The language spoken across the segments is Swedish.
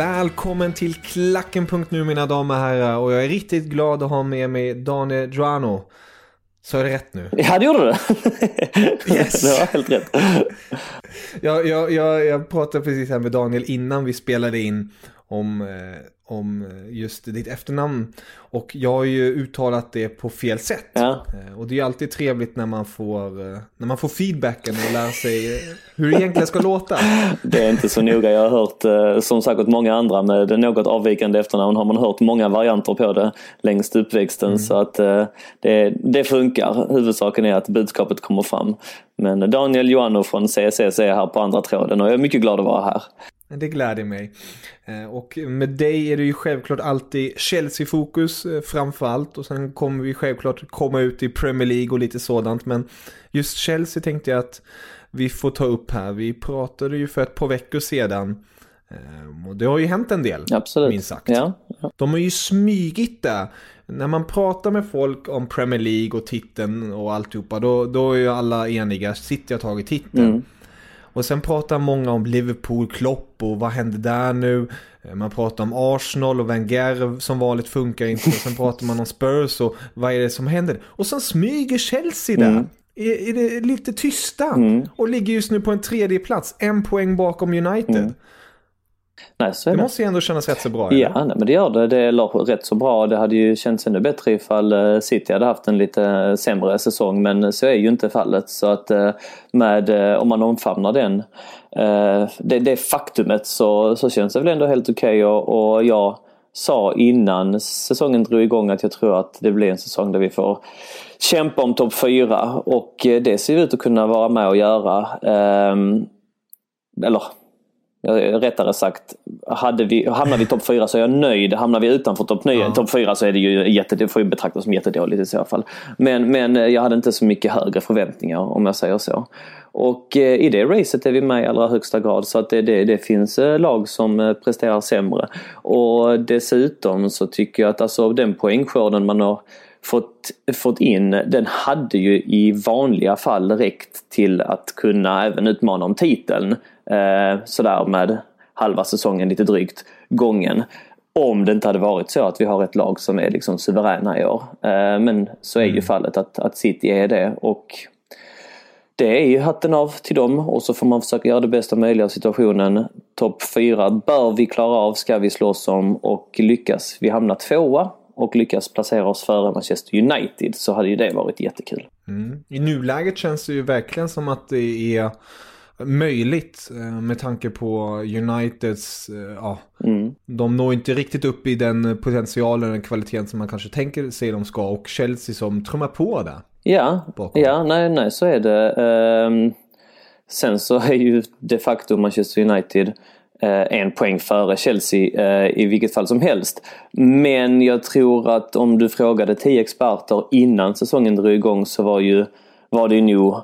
Välkommen till Klacken.nu mina damer och herrar och jag är riktigt glad att ha med mig Daniel Joano. Så är det rätt nu? Ja, det gjorde du. Yes. det var helt rätt. Jag, jag, jag, jag pratade precis här med Daniel innan vi spelade in om, eh, om just ditt efternamn. Och jag har ju uttalat det på fel sätt. Ja. Eh, Och det är ju alltid trevligt när man får, eh, när man får feedbacken och lär sig hur det egentligen ska låta. Det är inte så noga. Jag har hört, som säkert många andra med något avvikande efternamn, har man hört många varianter på det längs uppväxten. Så att det, det funkar. Huvudsaken är att budskapet kommer fram. Men Daniel Joanno från CSS är här på andra tråden och jag är mycket glad att vara här. Det gläder mig. Eh, Och med dig är det ju självklart alltid Chelsea-fokus eh, framför allt. Och sen kommer vi självklart komma ut i Premier League och lite sådant. Men just Chelsea tänkte jag att vi får ta upp här. Vi pratade ju för ett par veckor sedan. eh, Och det har ju hänt en del, Absolut. minst sagt. Ja, ja. De har ju smygit där. När man pratar med folk om Premier League och titeln och alltihopa, då, då är ju alla eniga. City har tagit titeln. Mm. Och sen pratar många om Liverpool, Klopp och vad händer där nu? Eh, Man pratar om Arsenal och Wenger som vanligt funkar inte. Och sen pratar man om Spurs och vad är det som händer? Och sen smyger Chelsea där. Mm. Är, är det lite tysta? Och ligger just nu på en tredje plats, en poäng bakom United. Mm. Nej, så Det det. måste ju ändå kännas rätt så bra. eller? Ja, nej, men det gör det. Det är rätt så bra. Det hade ju känts ännu bättre ifall eh, City hade haft en lite sämre säsong. Men så är ju inte fallet. Så att eh, med, eh, om man omfamnar den, eh, det, det faktumet så, så känns det väl ändå helt okej. Och, och jag sa innan säsongen drog igång att jag tror att det blir en säsong där vi får kämpa om topp fyra. Och eh, det ser ut att kunna vara med och göra. Ehm, eller Rättare sagt, hade vi, hamnar vi i topp 4 så är jag nöjd. Hamnar vi utanför topp ja. top 4 så är det ju jätte, det får ju betraktas som jättedåligt i så fall. Men, men eh, jag hade inte så mycket högre förväntningar om jag säger så. Och eh, i det racet är vi med i allra högsta grad så att det, det, det finns eh, lag som presterar sämre. Och dessutom så tycker jag att alltså den poängskörden man har fått, fått in, den hade ju i vanliga fall räckt till att kunna även utmana om titeln. Eh, sådär med halva säsongen lite drygt gången. Om det inte hade varit så att vi har ett lag som är liksom suveräna i år. Eh, men så är ju fallet att, att City är det och det är ju hatten av till dem och så får man försöka göra det bästa möjliga av situationen. Topp fyra bör vi klara av, ska vi slåss om och lyckas vi hamna tvåa och lyckas placera oss före Manchester United så hade ju det varit jättekul. Mm. I nuläget känns det ju verkligen som att det är möjligt eh, med tanke på Uniteds, eh, ja, Mm. de når inte riktigt upp i den potentialen, den kvaliteten som man kanske tänker sig de ska och Chelsea som trummar på där. Ja, Bakom. ja nej, nej så är det. Ehm, sen så är ju de facto Manchester United Eh, en poäng före Chelsea eh, i vilket fall som helst. Men jag tror att om du frågade tio experter innan säsongen drog igång så var, ju, var det ju nog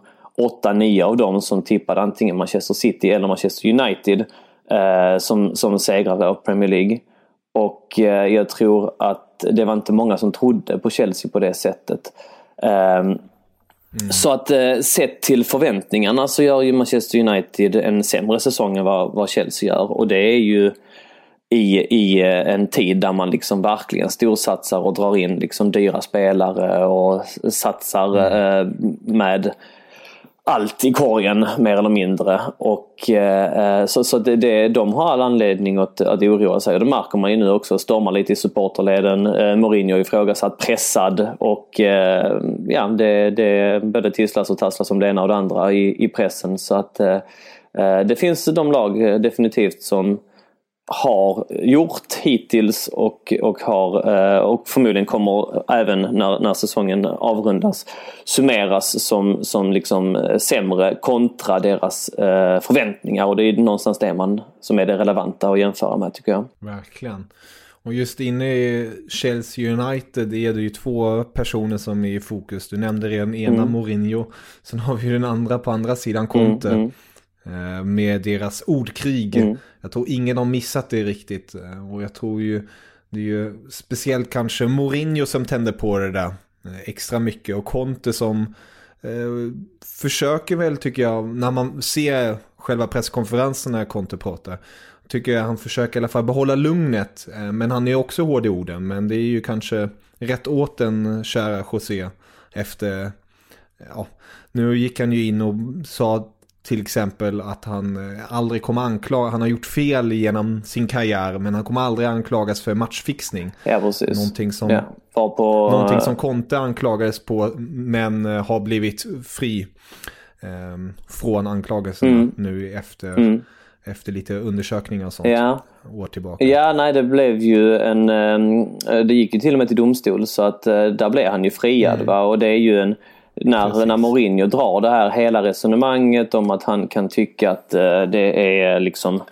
8-9 av dem som tippade antingen Manchester City eller Manchester United eh, som, som segrare av Premier League. Och jag tror att det var inte många som trodde på Chelsea på det sättet. Ehm, Mm. Så att eh, sett till förväntningarna så gör ju Manchester United en sämre säsong än vad, vad Chelsea gör. Och det är ju i, i eh, en tid där man liksom verkligen storsatsar och drar in liksom dyra spelare och satsar mm. med allt i korgen mer eller mindre. Och, eh, eh, så så det, det, de har all anledning att, att oroa sig. Och det märker man ju nu också. Stormar lite i supporterleden. Eh, Mourinho ifrågasatt, pressad och eh, ja, det, det både tisslas och tasslas om det ena och det andra i, i pressen. Så att eh, eh det finns de lag eh, definitivt som har gjort hittills och, och, har, eh, och förmodligen kommer även när, när säsongen avrundas summeras som, som liksom sämre kontra deras eh, förväntningar och det är någonstans det man som är det relevanta att jämföra med tycker jag. Verkligen. Och just inne i Chelsea United är det ju två personer som är i fokus. Du nämnde redan ena mm. Mourinho. Sen har vi ju den andra på andra sidan Conte. Mm, mm. Eh, med deras ordkrig. Mm. Jag tror ingen har missat det riktigt. Eh, och jag tror ju, det är ju speciellt kanske Mourinho som tänder på det där eh, extra mycket. Och Conte som eh, försöker väl, tycker jag, när man ser själva presskonferensen när Conte pratar. Tycker jag han försöker i alla fall behålla lugnet. Men han är också hård i orden. Men det är ju kanske rätt åt den kära José. Efter, ja, nu gick han ju in och sa till exempel att han eh, aldrig kommer anklaga, han har gjort fel genom sin karriär men han kommer aldrig anklagas för matchfixning. Ja, precis. Någonting som, ja, på, någonting som Conte anklagades på men eh, har blivit fri eh, från anklagelserna mm. nu efter, mm. efter lite undersökningar och sånt. Ja. År tillbaka. Ja, nej det blev ju en, ehm, det gick ju till och med till domstol så att eh, där blev han ju friad mm. va och det är ju en när, när Mourinho drar det här hela resonemanget om att han kan tycka att eh, det är liksom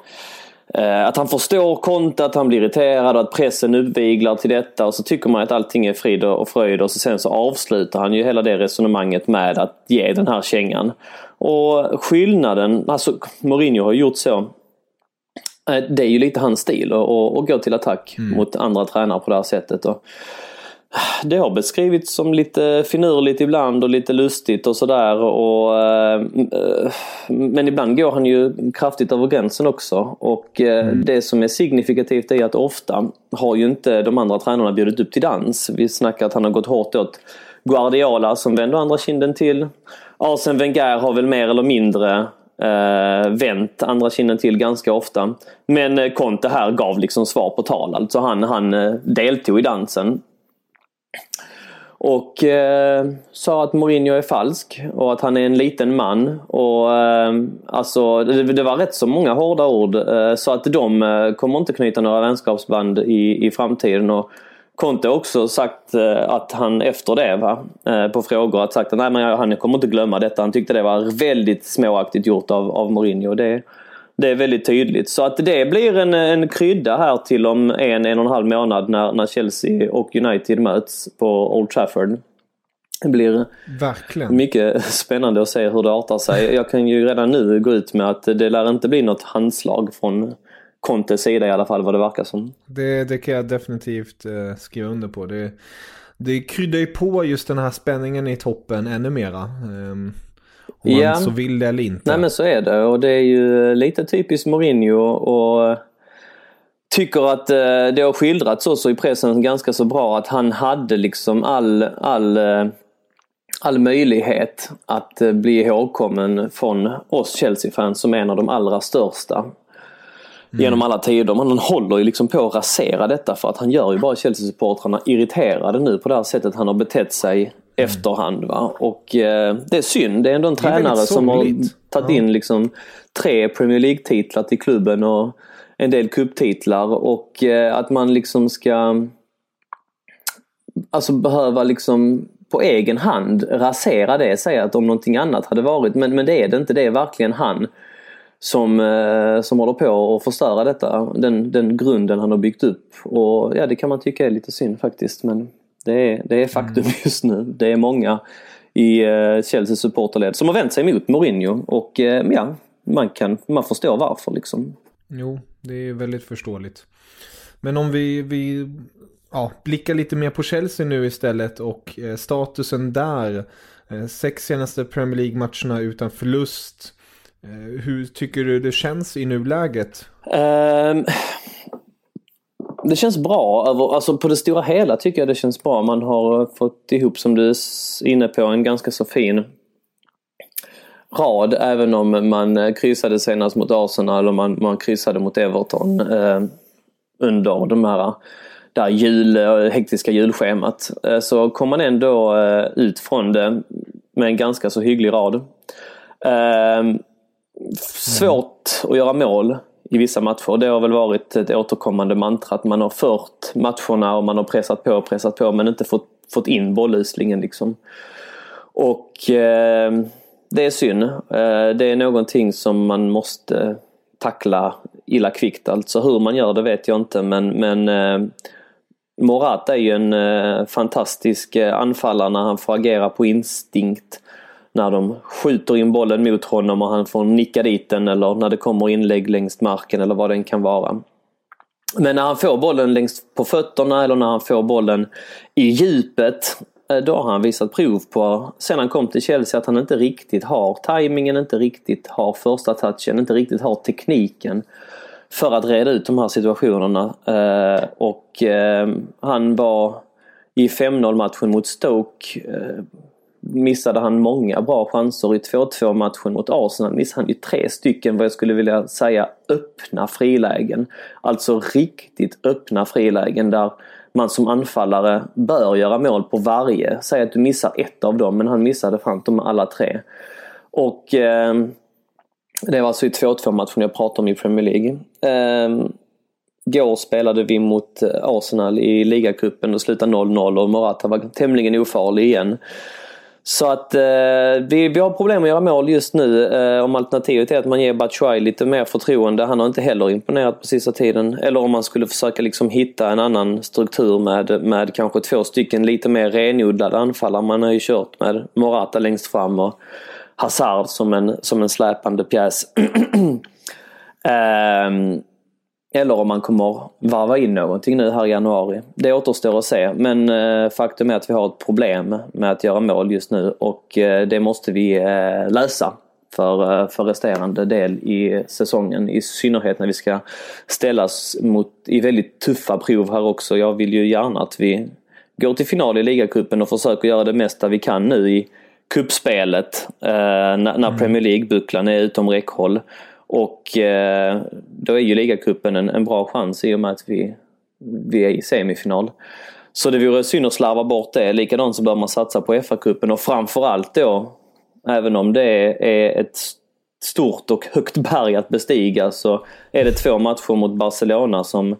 eh, att han förstår Conte, att han blir irriterad och att pressen uppviglar till detta och så tycker man att allting är frid och fröjd och så sen så avslutar han ju hela det resonemanget med att ge den här kängan. Och skillnaden, alltså Mourinho har gjort så eh, det är ju lite hans stil att gå till attack mm. mot andra tränare på det här sättet. Och det har beskrivits som lite finurligt ibland och lite lustigt och sådär. Eh, men ibland går han ju kraftigt över gränsen också. Och eh, mm. det som är signifikativt är att ofta har ju inte de andra tränarna bjudit upp till dans. Vi snackar att han har gått hårt åt Guardiola som vänder andra kinden till. Arsene Wenger har väl mer eller mindre eh, vänt andra kinden till ganska ofta. Men eh, Conte här gav liksom svar på tal. Alltså han, han deltog i dansen. Och eh, sa att Mourinho är falsk och att han är en liten man. Och eh, alltså det, det, var rätt så många hårda ord. Eh, så att de eh, kommer inte knyta några vänskapsband i, i framtiden. Och Conte har också sagt eh, att han efter det va, eh, på frågor att sagt att nej, men han kommer inte glömma detta. Han tyckte det var väldigt småaktigt gjort av, av Mourinho. Det, det är väldigt tydligt. Så att det blir en, en krydda här till om en, en och en halv månad när, när Chelsea och United möts på Old Trafford. Det blir Verkligen. mycket spännande att se hur det artar sig. Jag kan ju redan nu gå ut med att det lär inte bli något handslag från Contes sida i alla fall vad det verkar som. Det, det kan jag definitivt eh, skriva under på. Det, det kryddar ju på just den här spänningen i toppen ännu mera. Um, om ja. man så vill det eller inte. Nej men så är det och det är ju lite typiskt Mourinho och tycker att eh, det har skildrats också i pressen ganska så bra att han hade liksom all, all, eh, all möjlighet att eh, bli ihågkommen från oss Chelsea-fans som en av de allra största. Mm. Genom alla tider. Men han håller ju liksom på att rasera detta för att han gör ju bara Chelsea-supportrarna irriterade nu på det här sättet han har betett sig. Efterhand. Va? Och eh, det är synd, det är ändå en tränare som har tagit in liksom tre Premier League-titlar till klubben och en del kupptitlar och eh, att man liksom ska alltså behöva liksom på egen hand rasera det, säga att om någonting annat hade varit, men, men det är det inte, det är verkligen han som, eh, som håller på att förstöra detta, den, den grunden han har byggt upp. Och ja, det kan man tycka är lite synd faktiskt, men det är, det är faktum mm. just nu. Det är många i eh, Chelseas supporterled som har vänt sig mot Mourinho och eh, ja, man, kan, man förstår varför liksom. Jo, det är väldigt förståeligt. Men om vi, vi ja, blickar lite mer på Chelsea nu istället och eh, statusen där. Sex senaste Premier League-matcherna utan förlust. Hur tycker du det känns i nuläget? Um, det känns bra. Alltså på det stora hela tycker jag det känns bra. Man har eh, fått ihop, som du är inne på, en ganska så fin rad. Även om man eh, kryssade senast mot Arsenal och man, man kryssade mot Everton eh, under de här där jul, eh, hektiska julschemat. Eh, så kom man ändå eh, ut från det med en ganska så hygglig rad. Eh, svårt att göra mål i vissa matcher. Det har väl varit ett återkommande mantra att man har fört matcherna och man har pressat på och pressat på men inte fått, fått in bolluslingen liksom. Och eh, det är synd. Eh, det är någonting som man måste tackla illa kvickt. Alltså hur man gör det vet jag inte men, men eh, Morata är ju en eh, fantastisk eh, anfallare när han får agera på instinkt när de skjuter in bollen mot honom och han får nicka dit den eller när det kommer inlägg längs marken eller vad den kan vara. Men när han får bollen längst på fötterna eller när han får bollen i djupet eh, då har han visat prov på, sen han kom till Chelsea, att han inte riktigt har tajmingen, inte riktigt har första touchen, inte riktigt har tekniken för att reda ut de här situationerna. Eh, och eh, han var i 5-0 matchen mot Stoke missade han många bra chanser. I 2-2 matchen mot Arsenal missade han ju tre stycken vad jag skulle vilja säga öppna frilägen. Alltså riktigt öppna frilägen där man som anfallare bör göra mål på varje. Säg att du missar ett av dem men han missade fan dem alla tre. Och eh, det var alltså i 2-2 matchen jag pratade om i Premier League. Eh, Går spelade vi mot eh, Arsenal i ligacupen och slutade 0-0 och Morata var tämligen ofarlig igen. Så att eh, vi, vi har problem att göra mål just nu. Eh, om alternativet är att man ger Batshuayi lite mer förtroende. Han har inte heller imponerat på sista tiden. Eller om man skulle försöka liksom hitta en annan struktur med, med kanske två stycken lite mer renodlade anfallare. Man har ju kört med Morata längst fram och Hazard som en, som en släpande pjäs. eh, eller om man kommer varva in någonting nu här i januari. Det återstår att se. Men eh, faktum är att vi har ett problem med att göra mål just nu och eh, det måste vi eh, lösa för, för resterande del i säsongen. I synnerhet när vi ska ställas mot, i väldigt tuffa prov här också. Jag vill ju gärna att vi går till final i ligacupen och försöker göra det mesta vi kan nu i kuppspelet när, när mm. Premier League-bucklan är utom räckhåll. Och eh, då är ju ligacupen en, en bra chans i och med att vi, vi är i semifinal. Så det vore synd att slarva bort det. Likadant så bör man satsa på FA-cupen och framförallt då, även om det är ett stort och högt berg att bestiga så är det två matcher mot Barcelona som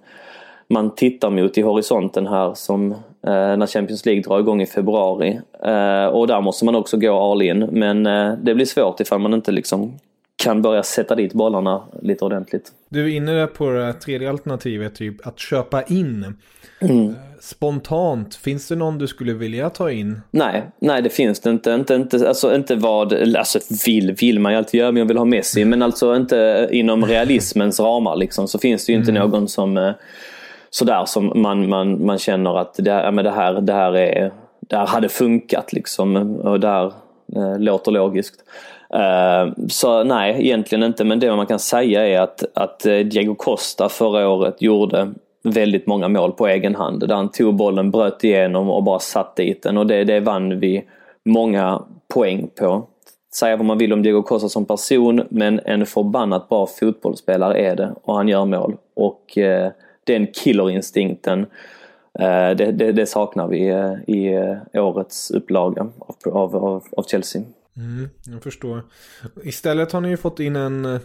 man tittar mot i horisonten här som eh, när Champions League drar igång i februari. Eh, och där måste man också gå all in men eh, det blir svårt ifall man inte liksom kan börja sätta dit bollarna lite ordentligt. Du är inne på det tredje alternativet, typ att köpa in. Mm. Eh, spontant, finns det någon du skulle vilja ta in? Nej, nej det finns det inte. Inte, inte, alltså, inte vad, alltså vill, vill man ju alltid göra, men jag vill ha Messi. Men alltså inte inom realismens ramar liksom, så finns det ju inte mm. någon som eh, sådär som man, man, man känner att det, ja, men det, här, det, här är, det här hade funkat liksom och det här eh, låter logiskt. Eh, så nej, egentligen inte. Men det man kan säga är att, att eh, Diego Costa förra året gjorde väldigt många mål på egen hand. Där han tog bollen, bröt igenom och bara satt dit den. Och det, det vann vi många poäng på. Säga vad man vill om Diego Costa som person, men en förbannat bra fotbollsspelare är det. Och han gör mål. Och eh, den killerinstinkten, eh, det, det, det, saknar vi eh, i eh, årets upplaga av, av, av Chelsea. Mm, jag förstår. Istället har ni ju fått in en,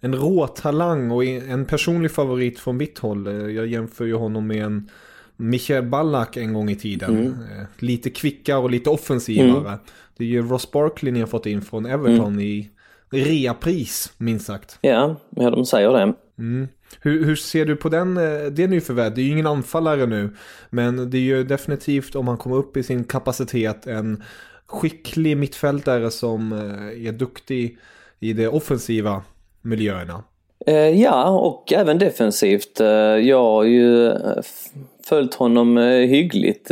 en råtalang och en personlig favorit från mitt håll. Jag jämför ju honom med en Michael Ballack en gång i tiden. Mm. Eh, lite kvickare och lite offensivare. Mm. Det är ju Ross Barkley ni har fått in från Everton mm. i reapris, minst sagt. Ja, ja de säger det. Mm. Hur, hur, ser du på den, eh, det nyförvärv? Det är ju ingen anfallare nu. Men det är ju definitivt om han kommer upp i sin kapacitet en skicklig mittfältare som eh, är duktig i de offensiva miljöerna. Eh, ja, och även defensivt. Eh, jag har ju följt honom hyggligt.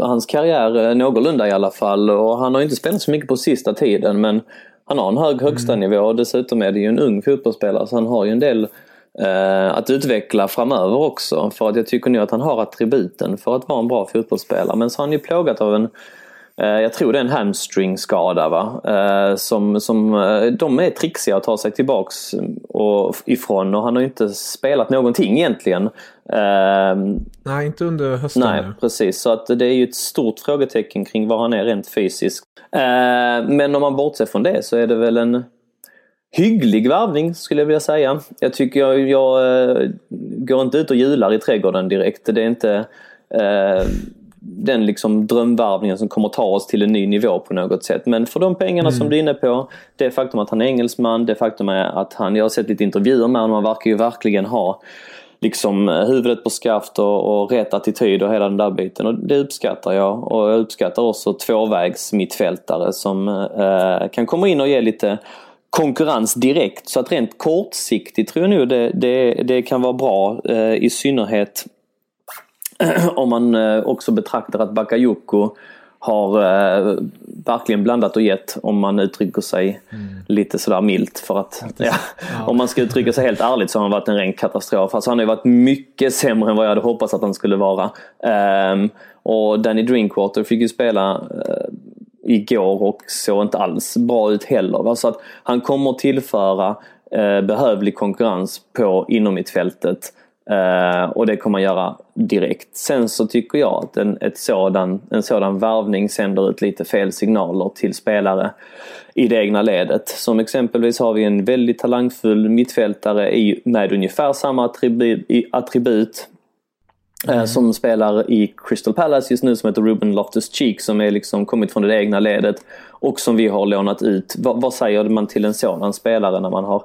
Hans karriär någorlunda i alla fall och han har inte spelat så mycket på sista tiden men han har en hög högsta mm. och dessutom är det ju en ung fotbollsspelare så han har ju en del att utveckla framöver också. För att jag tycker nu att han har attributen för att vara en bra fotbollsspelare. Men så har han ju plågat av en jag tror det är en hamstringskada va? Eh, som, som, eh, de är trixiga att ta sig tillbaks och, ifrån och han har inte spelat någonting egentligen. Nej, inte under hösten. Nej, precis. Så att det är ju ett stort frågetecken kring var han är rent fysiskt. Men om man bortser från det så är det väl en hygglig värvning skulle jag vilja säga. Jag tycker jag, jag går inte ut och jular i trädgården direkt. Det är inte den liksom drömvarvningen som kommer ta oss till en ny nivå på något sätt. Men för de pengarna mm. som du är inne på, det faktum att han är engelsman, det faktum är att han, jag har sett lite intervjuer med honom, han verkar ju verkligen ha liksom huvudet på skaft och, och rätt attityd och hela den där biten. Och det uppskattar jag. Och jag uppskattar också tvåvägs mittfältare som eh, kan komma in och ge lite konkurrens direkt. Så att rent kortsiktigt tror jag nog det, det, det kan vara bra. Eh, I synnerhet om man eh, också betraktar att Bakayoko har eh, verkligen blandat och gett om man uttrycker sig mm. lite sådär milt. För att ja, om man ska uttrycka sig helt ärligt så har han varit en ren katastrof. Alltså han har varit mycket sämre än vad jag hade hoppats att han skulle vara. Um, och Danny Drinkwater fick ju spela uh, igår och såg inte alls bra ut heller. Så att han kommer tillföra uh, behövlig konkurrens på inom mitt fältet Uh, och det kommer man göra direkt. Sen så tycker jag att en, ett sådan, en sådan värvning sänder ut lite fel signaler till spelare i det egna ledet. Som exempelvis har vi en väldigt talangfull mittfältare i, med ungefär samma attribut, attribut eh, mm. som spelar i Crystal Palace just nu som heter Ruben Loftus-Cheek som är liksom kommit från det egna ledet och som vi har lånat ut. vad, vad säger man till en sådan spelare när man har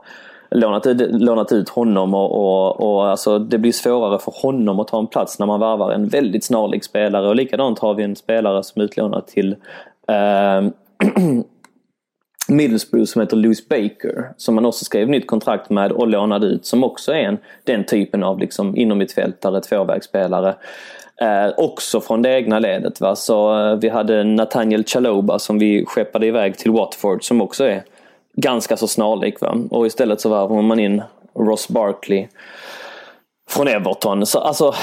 lånat, lånat ut honom och, och, och alltså det blir svårare för honom att ta en plats när man värvar en väldigt snarlik spelare och likadant har vi en spelare som är utlånad till eh, Middlesbrough som heter Louis Baker som man också skrev nytt kontrakt med och lånade ut som också är en, den typen av liksom inomhittfältare, tvåvägsspelare. Eh, också från det egna ledet. Va? Så eh, vi hade Nathaniel Chaloba som vi skeppade iväg till Watford som också är ganska så snarlik. Va? Och istället så värvar man in Ross Barkley från Everton. Så alltså,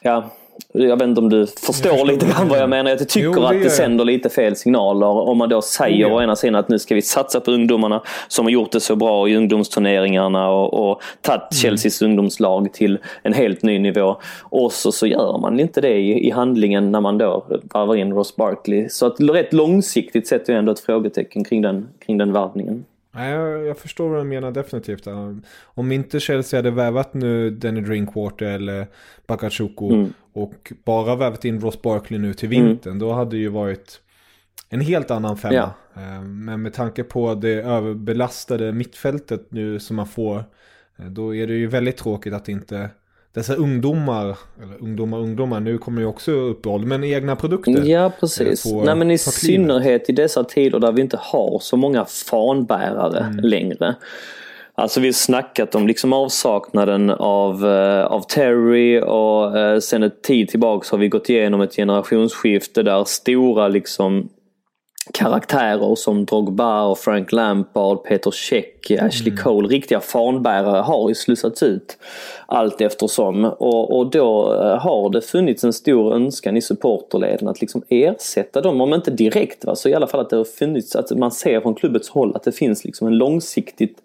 ja, jag vet inte om du förstår lite grann vad jag menar. Jag tycker jo, det att det sänder lite fel signaler om man då säger å ena sidan att nu ska vi satsa på ungdomarna som har gjort det så bra i ungdomsturneringarna och, och tagit mm. Chelseas ungdomslag till en helt ny nivå. Och så, så gör man inte det i, i handlingen när man då varvar in Ross Barkley. Så att rätt långsiktigt sätter jag ändå ett frågetecken kring den, kring den värvningen. Nej, jag, jag, förstår vad du menar definitivt. Om inte Chelsea hade vävat nu Danny Drinkwater eller Bakachoko mm. och bara vävat in Ross Barkley nu till vintern, mm. då hade det ju varit en helt annan femma. Eh, men med tanke på det överbelastade mittfältet nu som man får, eh, då är det ju väldigt tråkigt att inte dessa ungdomar, eller ungdomar, ungdomar, nu kommer ju också uppehåll, men egna produkter. Ja, precis. Får, Nej, men i synnerhet i dessa tider där vi inte har så många fanbärare mm. längre. Alltså vi har snackat om liksom avsaknaden av, uh, av Terry och uh, sen ett tid tillbaka har vi gått igenom ett generationsskifte där stora liksom karaktärer som Drogba och Frank Lampard, Peter Cech, Ashley mm. Cole, riktiga fanbärare har ju slussats ut allt eftersom. Och, och då eh, har det funnits en stor önskan i supporterleden att liksom ersätta dem, om inte direkt va, så i alla fall att det har funnits, att man ser från klubbets håll att det finns liksom en långsiktigt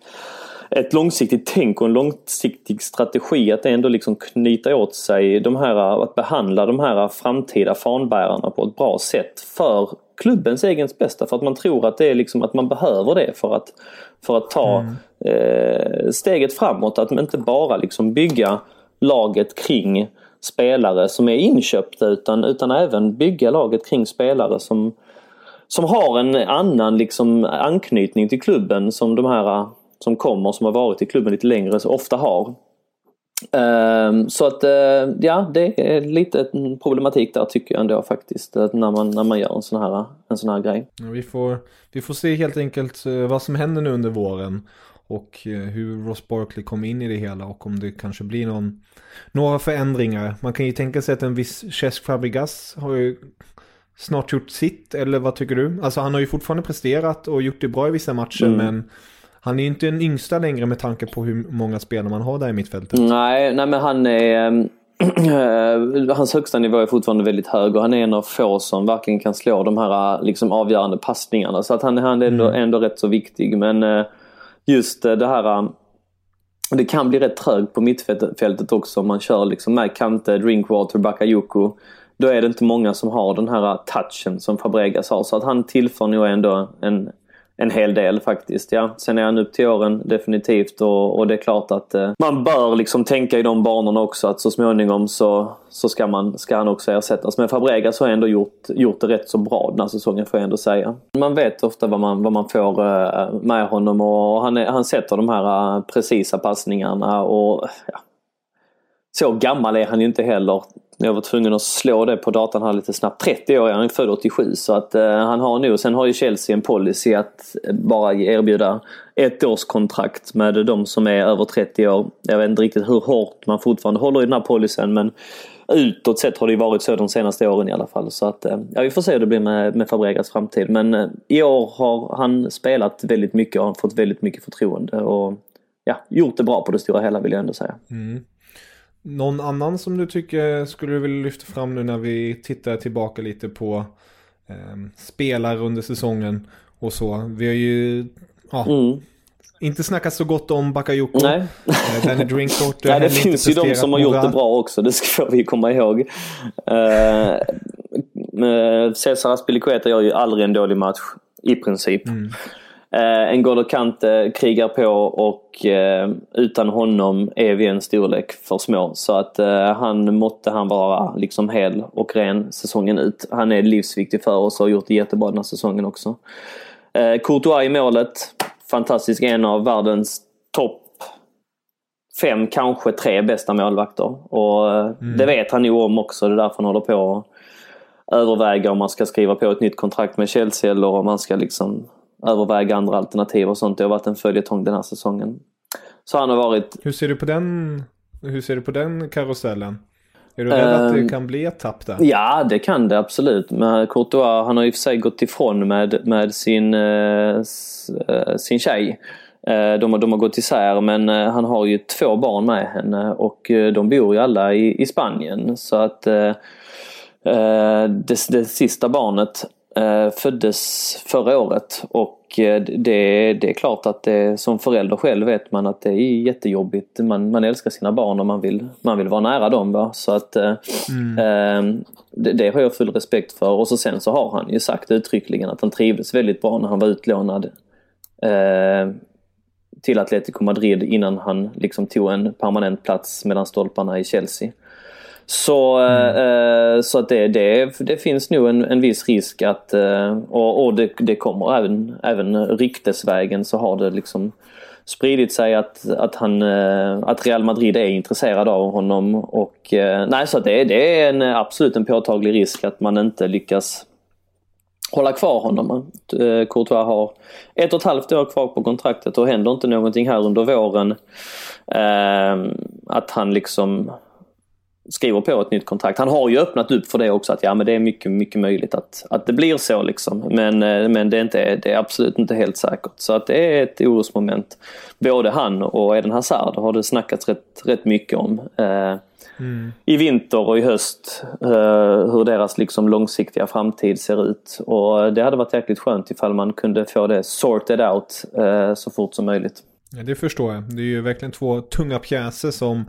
ett långsiktigt tänk och en långsiktig strategi att ändå liksom knyta åt sig de här, att behandla de här framtida fanbärarna på ett bra sätt för klubbens egen bästa för att man tror att det är liksom att man behöver det för att, för att ta mm. eh, steget framåt. Att man inte bara liksom bygga laget kring spelare som är inköpta utan, utan även bygga laget kring spelare som, som har en annan liksom anknytning till klubben som de här som kommer som har varit i klubben lite längre så ofta har. Ehm, så att eh, ja, det är lite problematik där tycker jag ändå faktiskt. När man, när man gör en sån här, en sån här grej. Vi får, vi får se helt enkelt eh, vad som händer nu under våren. och eh, hur Ross Barkley kom in i det hela och om det kanske blir någon, några förändringar. Man kan ju tänka sig att en viss Cesc Fabregas har ju snart gjort sitt, eller vad tycker du? Alltså han har ju fortfarande presterat och gjort det bra i vissa matcher, mm. men han är ju inte den yngsta längre med tanke på hur många spelare man har där i mittfältet. Nej, nej men han är... Ehm, hans högsta nivå är fortfarande väldigt hög och han är en av få som verkligen kan slå de här liksom, avgörande passningarna. Så att han, han är ändå, mm. ändå rätt så viktig. Men eh, just eh, det här... Eh, det kan bli rätt trögt på mittfältet också om man kör liksom med Kante, Drinkwater, Bakayoko. Då är det inte många som har den här touchen som Fabregas har. Så att han tillför nog ändå en, en hel del faktiskt. Ja. Sen är han upp till åren definitivt och, och det är klart att eh, man bör liksom tänka i de banorna också att så småningom så, så ska, man, ska han också ersättas. Men Fabregas har ändå gjort, gjort det rätt så bra den här säsongen får jag ändå säga. Man vet ofta vad man, vad man får eh, med honom och han, är, han sätter de här eh, precisa passningarna och ja, så gammal är han ju inte heller. Jag var tvungen att slå det på datan här lite snabbt. 30 år är han född 87 så att eh, han har nog, sen har ju Chelsea en policy att bara erbjuda ett års kontrakt med de som är över 30 år. Jag vet inte riktigt hur hårt man fortfarande håller i den här policyn men utåt sett har det ju varit så de senaste åren i alla fall. Så att, eh, ja, vi får se hur det blir med, med Fabregas framtid. Men eh, i år har han spelat väldigt mycket och fått väldigt mycket förtroende och ja, gjort det bra på det stora hela vill jag ändå säga. Mm. Någon annan som du tycker skulle du vilja lyfta fram nu när vi tittar tillbaka lite på eh, spelare under säsongen och så. Vi har ju ja, mm. inte snackat så gott om Bakayoko. Nej. Eh, Danny Drinkwater. Nej, det finns ju de som har gjort det bra också, det ska vi komma ihåg. Uh, Cesar Aspilicueta gör ju aldrig en dålig match, i princip. Mm. Eh, N'Golo Kante krigar på och eh, utan honom är vi en storlek för små. Så att eh, han måtte han vara liksom hel och ren säsongen ut. Han är livsviktig för oss och har gjort det jättebra den här säsongen också. Eh, Courtois i målet. Fantastisk, en av världens topp fem, kanske tre bästa målvakter. Och mm. det vet han ju om också. Det är därför han håller på att överväga om man ska skriva på ett nytt kontrakt med Chelsea eller om man ska liksom överväga andra alternativ och sånt. Det har varit en följetong den här säsongen. Så han har varit... Hur ser du på den, hur ser du på den karusellen? Är du rädd att det ehm, kan bli ett tapp där? Ja, det kan det absolut. Men Courtois, han har ju för sig gått ifrån med, med sin, uh, sin tjej. Uh, de, de har gått isär men uh, han har ju två barn med henne och de bor ju alla i, i Spanien. Så att det, det sista barnet eh, föddes förra året och eh, det, det är klart att det, som förälder själv vet man att det är jättejobbigt. Man, man älskar sina barn och man vill, man vill vara nära dem. Va? Så att eh, mm. eh, det, det, har jag full respekt för och så sen så har han ju sagt uttryckligen att han trivdes väldigt bra när han var utlånad eh, till Atletico Madrid innan han liksom tog en permanent plats mellan stolparna i Chelsea. Så, mm. eh, så att det, det, det finns nog en, en viss risk att, eh, och, och det, det, kommer även, även ryktesvägen så har det liksom spridit sig att, att, han, eh, att Real Madrid är intresserad av honom. Och, eh, nej, så det, det är en, absolut en påtaglig risk att man inte lyckas hålla kvar honom. Eh, Courtois har ett och ett halvt år kvar på kontraktet och händer inte någonting här under våren. Eh, att han liksom skriver på ett nytt kontrakt. Han har ju öppnat upp för det också att ja men det är mycket, mycket möjligt att, att det blir så liksom. Men, eh, men det, är inte, det är absolut inte helt säkert. Så att det är ett orosmoment. Både han och Eden Hazard har det snackats rätt, rätt mycket om. Eh, mm. I vinter och i höst eh, hur deras liksom långsiktiga framtid ser ut. Och det hade varit jäkligt skönt ifall man kunde få det sorted out eh, så fort som möjligt. Ja, det förstår jag. Det är ju verkligen två tunga pjäser som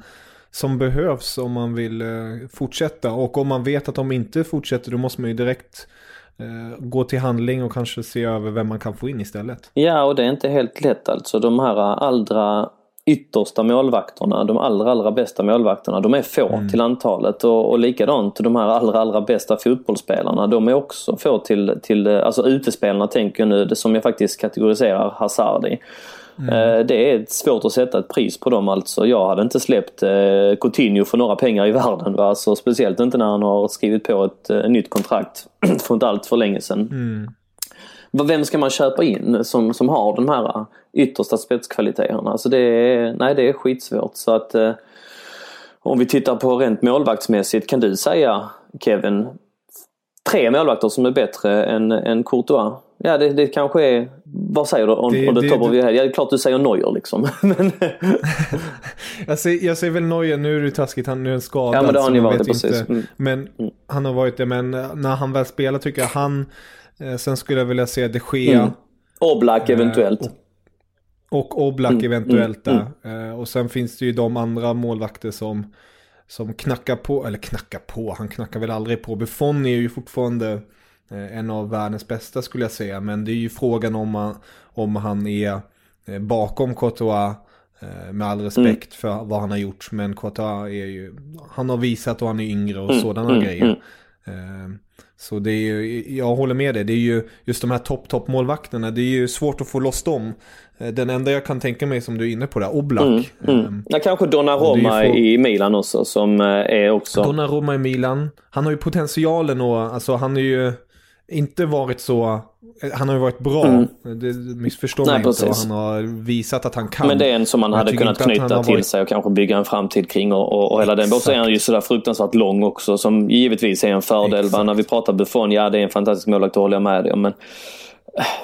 som behövs om man vill eh, fortsätta. Och om man vet att de inte fortsätter då måste man ju direkt eh, gå till handling och kanske se över vem man kan få in istället. Ja, och det är inte helt lätt alltså. De här allra yttersta målvakterna, de allra, allra bästa målvakterna, de är få mm. till antalet. Och, och likadant de här allra, allra bästa fotbollsspelarna, de är också få till, till alltså utespelarna tänker jag nu, det som jag faktiskt kategoriserar Hazard i. Mm. Eh, det är svårt att sätta ett pris på dem alltså. Jag hade inte släppt eh, Coutinho för några pengar i världen. Va? Alltså, speciellt inte när han har skrivit på ett eh, nytt kontrakt för inte allt för länge sedan. Mm. vem ska man köpa in som, som har de här yttersta spetskvaliteterna? Alltså det är, nej, det är skitsvårt. Så att om vi tittar på rent målvaktsmässigt, kan du säga Kevin, tre målvakter som är bättre än, än Courtois? Ja, det, det kanske är... Vad säger du on, det, on the det, top of your head? Ja, det är klart du säger Neuer liksom. men... jag, säger, jag säger väl Neuer, nu är det taskigt, han är en skadad. Ja, men det har han ju varit, precis. Mm. Men mm. han har varit det, men när han väl spelar tycker jag han... Eh, sen skulle jag vilja se de Gea. Mm. Oblak eventuellt. Eh, och, och Oblak mm, eventuellt mm, där. Mm. Eh, och sen finns det ju de andra målvakter som, som knackar på, eller knackar på, han knackar väl aldrig på. Buffon är ju fortfarande Eh, en av världens bästa skulle jag säga. Men det är ju frågan om, man, om han är eh, bakom Courtois. Eh, med all respekt mm. för vad han har gjort. Men Courtois är ju, han har visat och han är yngre och mm. sådana mm. grejer. Mm. Så det är ju, jag håller med dig, det är ju just de här topp topp målvakterna, det är ju svårt att få loss dem. Den enda jag kan tänka mig som du är inne på där, Oblak. Mm, mm. Ja, kanske Donnarumma få... i Milan också som är också... Donnarumma i Milan. Han har ju potentialen och alltså han är ju inte varit så... Han har ju varit bra, mm. det missförstår mig inte. Och han har visat att han kan. Men det är en som man hade kunnat knyta till varit... sig och kanske bygga en framtid kring och, och, och hela den. Och så är han ju sådär fruktansvärt lång också som givetvis är en fördel. När vi pratar Buffon, ja det är en fantastisk målvakt, håller jag med dig. Men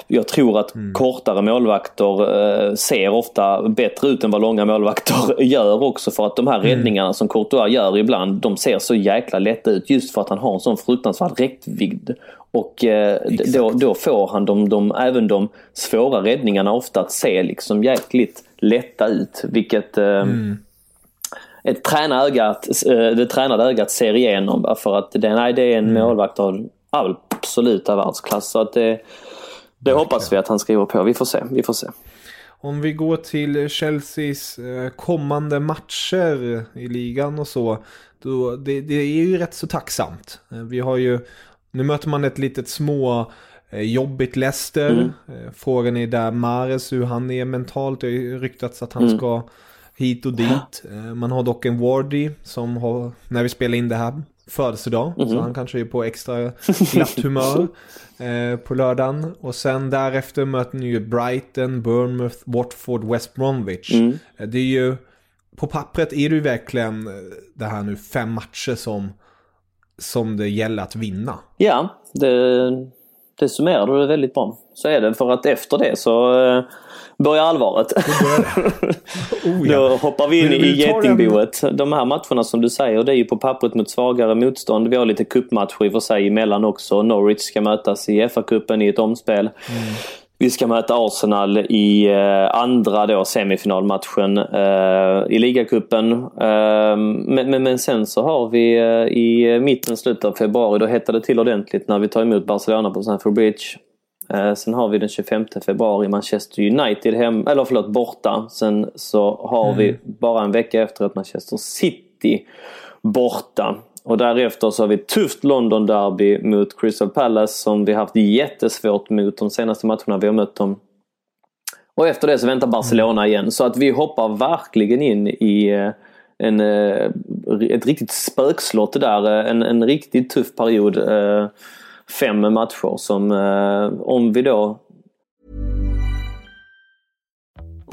jag tror att mm. kortare målvakter eh, ser ofta bättre ut än vad långa målvakter gör också. För att de här mm. räddningarna som Courtois gör ibland, de ser så jäkla lätta ut just för att han har en sån fruktansvärd räckvidd. Och eh, då, då, får han de, de, även de svåra räddningarna ofta att se liksom jäkligt lätta ut. Vilket eh, mm. ett tränarögat, det tränade ögat ser igenom. För att det, nej, det är en mm. målvakt av absoluta världsklass. Så att det, det hoppas vi att han skriver på. Vi får se. Vi får se. Om vi går till Chelseas eh, kommande matcher i ligan och så. Då, det, det är ju rätt så tacksamt. Eh, vi har ju, nu möter man ett litet små eh, jobbigt Leicester. Mm. Frågan är där Mares, hur han är mentalt. Det har ju ryktats att han mm. ska hit och dit. Man har dock en Wardy som har, när vi spelar in det här, födelsedag. Mm -hmm. Så mhm. han kanske är på extra glatt humör eh, på lördagen. Och sen därefter möter ni ju Brighton, Bournemouth, Watford, West Bromwich. Mm. Eh, det är ju, på pappret är det ju verkligen eh, det här nu fem matcher som, som det gäller att vinna. Ja, det, det summerar du väldigt bra. Så är det, för att efter det så eh, börjar allvaret. oh, ja. Då hoppar vi in i getingboet. De här matcherna som du säger, det är ju på pappret mot svagare motstånd. Vi har lite cupmatcher i och för sig emellan också. Norwich ska mötas i FA-cupen i ett omspel. Mm. Vi ska möta Arsenal i eh, andra då semifinalmatchen eh, i ligacupen. Eh, men, men, men, sen så har vi i mitten, slutet av februari, då hettar det till ordentligt när vi tar emot Barcelona på Stamford Bridge. Sen har vi den 25 februari Manchester United hem, eller förlåt borta. Sen så har mm. vi bara en vecka efter att Manchester City borta. Och därefter så har vi ett tufft London Derby mot Crystal Palace som vi haft jättesvårt mot de senaste matcherna vi har mött dem. Och efter det så väntar Barcelona igen. Så att vi hoppar verkligen in i eh, en, eh, ett riktigt spökslott där. Eh, en, en riktigt tuff period fem matcher som om vi då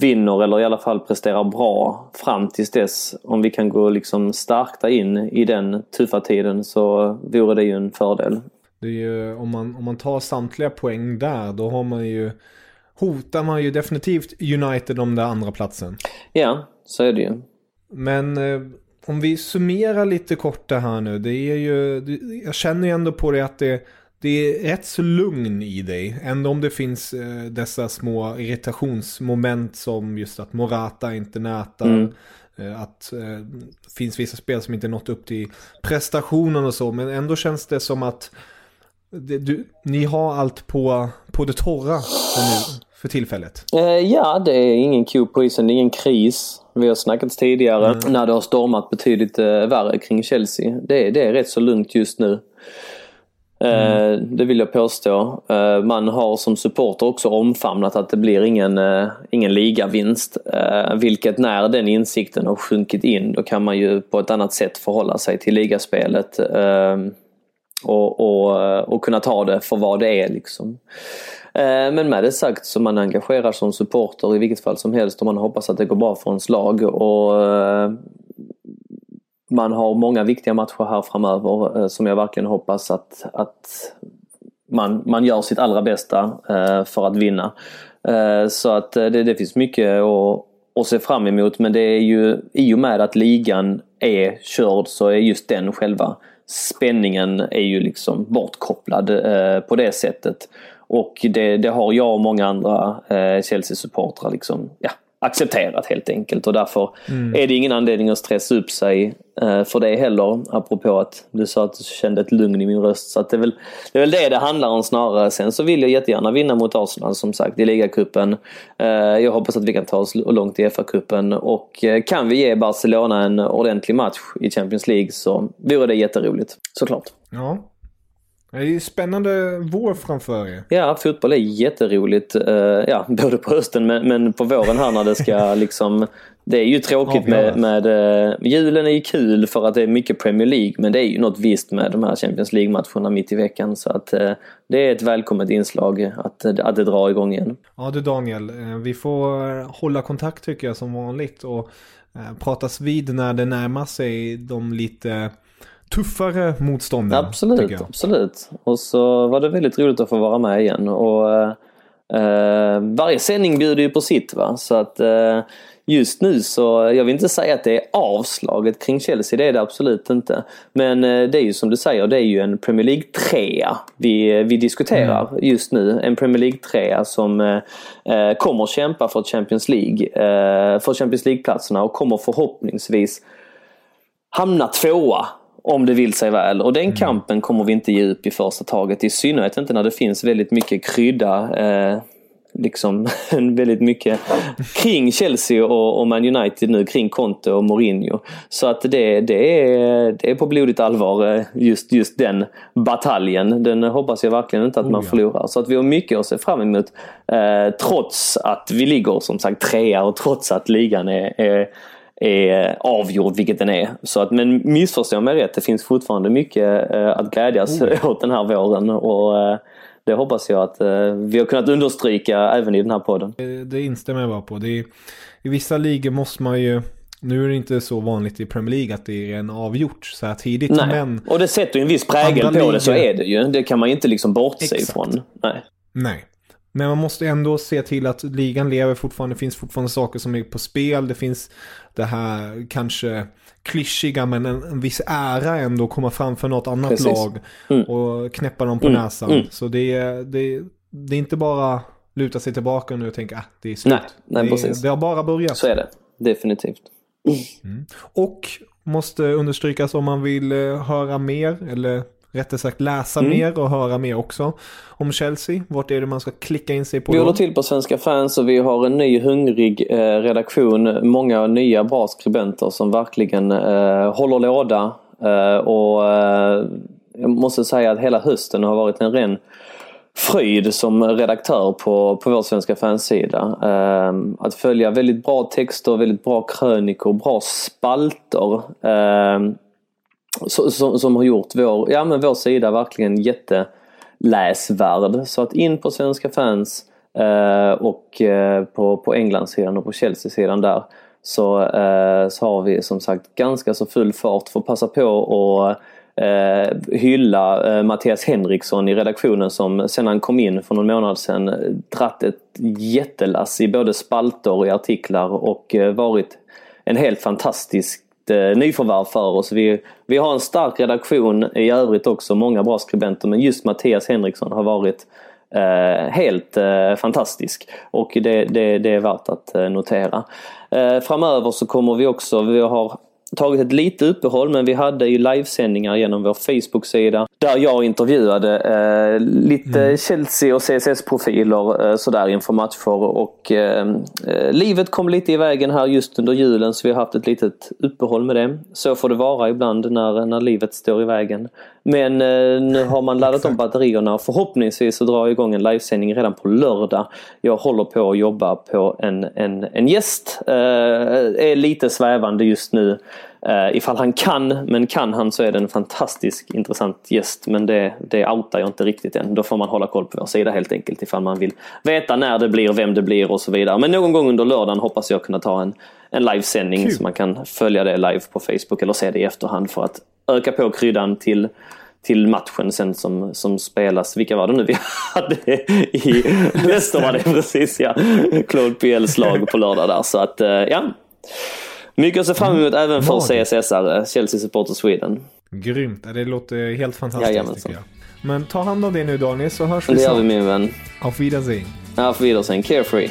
Vinner eller i alla fall presterar bra fram tills dess. Om vi kan gå liksom starkta in i den tuffa tiden så vore det ju en fördel. Det är ju, om, man, om man tar samtliga poäng där då har man ju hotar man ju definitivt United om den andra platsen. Ja, så är det ju. Men eh, om vi summerar lite kort det här nu. Det är ju, jag känner ju ändå på det att det det är rätt så lugn i dig. Ändå om det finns eh, dessa små irritationsmoment som just att Morata inte nätar. Mm. Eh, att det eh, finns vissa spel som inte nått upp till prestationen och så. Men ändå känns det som att det, du, ni har allt på, på det torra för, nu, för tillfället. Eh, ja, det är ingen ko på isen, det är ingen kris. Vi har snackat tidigare mm. när det har stormat betydligt eh, värre kring Chelsea. Det, det är rätt så lugnt just nu. Mm. Det vill jag påstå. Eh, man har som supporter också omfamnat att det blir ingen, eh, ingen ligavinst. Vilket när den insikten har sjunkit in då kan man ju på ett annat sätt förhålla sig till ligaspelet. Och, och, och kunna ta det för vad det är liksom. Men med det sagt så man engagerar som supporter i vilket fall som helst och man hoppas att det går bra för ens lag. Och man har många viktiga matcher här framöver eh, som jag verkligen hoppas att, att man, man gör sitt allra bästa eh, för att vinna. Eh, så att det, det finns mycket att, att se fram emot men det är ju i och med att ligan är körd så är just den själva spänningen är ju liksom bortkopplad på det sättet. Och det, det har jag och många andra Chelsea-supportrar liksom, ja, accepterat helt enkelt och därför mm. är det ingen anledning att stressa upp sig eh, för det heller. Apropå att du sa att du kände ett lugn i min röst. Så det, är väl, det är väl det det handlar om snarare. Sen så vill jag jättegärna vinna mot Arsenal som sagt i ligacupen. Eh, jag hoppas att vi kan ta oss långt i FA-cupen och eh, kan vi ge Barcelona en ordentlig match i Champions League så vore det jätteroligt såklart. Ja, det är ju spännande vår framför er. Ja, fotboll är jätteroligt. Uh, ja, både på hösten men, men på våren här när det ska liksom... Det är ju tråkigt med, med uh, julen är ju kul för att det är mycket Premier League men det är ju något visst med de här Champions League-matcherna mitt i veckan så att uh, det är ett välkommet inslag att, att det drar igång igen. Ja du Daniel, vi får hålla kontakt tycker jag som vanligt och pratas vid när det närmar sig de lite tuffare motståndare. Absolut, absolut. Och så var det väldigt roligt att få vara med igen. Och eh, Varje sändning bjuder ju på sitt va. Så att eh, just nu så, jag vill inte säga att det är avslaget kring Chelsea, det är det absolut inte. Men eh, det är ju som du säger, det är ju en Premier League-trea vi, vi diskuterar mm. just nu. En Premier League-trea som eh, eh kommer kämpa för Champions League, eh, för Champions League-platserna och kommer förhoppningsvis hamna tvåa om det vill sig väl. Och den mm. kampen kommer vi inte ge upp i första taget. I synnerhet inte när det finns väldigt mycket krydda. Eh, liksom väldigt mycket kring Chelsea och, och, Man United nu, kring Conte och Mourinho. Så att det, det, är, det är på blodigt allvar eh, just, just den bataljen. Den hoppas jag verkligen inte att oh, man ja. förlorar. Så att vi har mycket att se fram emot. Eh, trots att vi ligger som sagt trea och trots att ligan är, är är avgjord, vilket den är. Så att, men missförstå mig rätt, det finns fortfarande mycket eh, att glädjas oh. åt den här våren. Och, eh, det hoppas jag att eh, vi har kunnat understryka även i den här podden. Det, det instämmer jag bara på. Det är, I vissa ligor måste man ju nu är det inte så vanligt i Premier League att det är en avgjort så här tidigt. Nej. Men och det sätter ju en viss prägel på ligor... det, så är det ju. Det kan man ju inte liksom bortse ifrån. Nej. Nej. Men man måste ändå se till att ligan lever fortfarande. Det finns fortfarande saker som är på spel. Det finns det här kanske klyschiga men en, en viss ära ändå komma fram för något annat Precis. lag mm. och knäppa dem på mm. näsan. Mm. Så det är, det, det är inte bara luta sig tillbaka nu och tänka att ah, det är slut. Nej, nej, det, precis. det har bara börjat. Så är det, definitivt. Mm. Och måste understrykas om man vill eh, höra mer eller rättare sagt läsa Mm. mer och höra mer också om Chelsea? Vart är det man ska klicka in sig på Vi håller till på Svenska fans och vi har en ny hungrig eh, redaktion. Många nya bra skribenter som verkligen eh, håller låda. Eh, och eh, jag måste säga att hela hösten har varit en ren fröjd som redaktör på, på vår Svenska fansida. Eh, att följa väldigt bra texter, väldigt bra krönikor, bra spalter. Eh, som, som har gjort vår, ja, men vår sida verkligen jätteläsvärd. Så att in på Svenska fans eh, och eh, på, på Englandssidan och på Chelsea-sidan där så, eh, så har vi som sagt ganska så full fart. Får passa på att eh, hylla eh, Mattias Henriksson i redaktionen som sedan han kom in för någon månad sedan dratt ett jättelass i både spalter och i artiklar och eh, varit en helt fantastisk eh, nyförvärv för oss. Vi, vi har en stark redaktion i övrigt också, många bra skribenter, men just Mattias Henriksson har varit eh, helt eh, fantastisk och det, det, det är värt att eh, notera. Eh, framöver så kommer vi också, vi har tagit ett litet uppehåll men vi hade ju livesändningar genom vår Facebook-sida där jag intervjuade eh, lite Chelsea och CSS-profiler eh, sådär inför matcher och eh, eh, livet kom lite i vägen här just under julen så vi har haft ett litet uppehåll med det. Så får det vara ibland när, när livet står i vägen. Men eh, nu har man laddat om batterierna och förhoppningsvis så drar jag igång en livesändning redan på lördag. Jag håller på att jobba på en, en, en gäst. Eh, är lite svävande just nu. Uh, ifall han kan, men kan han så är det en fantastisk intressant gäst. Men det, det outar jag inte riktigt än. Då får man hålla koll på vår sida helt enkelt ifall man vill veta när det blir, vem det blir och så vidare. Men någon gång under lördagen hoppas jag kunna ta en, en livesändning så man kan följa det live på Facebook eller se det i efterhand för att öka på kryddan till till matchen sen som, som spelas, vilka var det nu vi hade i Leicester var det precis ja. Claude PLs lag på lördag där så att eh, ja. Mycket att se fram emot även för. CSS-are, Chelsea Supporter Sweden. Grymt, det låter helt fantastiskt Jajamensan. tycker jag. Men ta hand om det nu Daniel så hörs vi Det gör vi snart. min vän. Auf Wiedersehen. Auf Wiedersehen, carefree.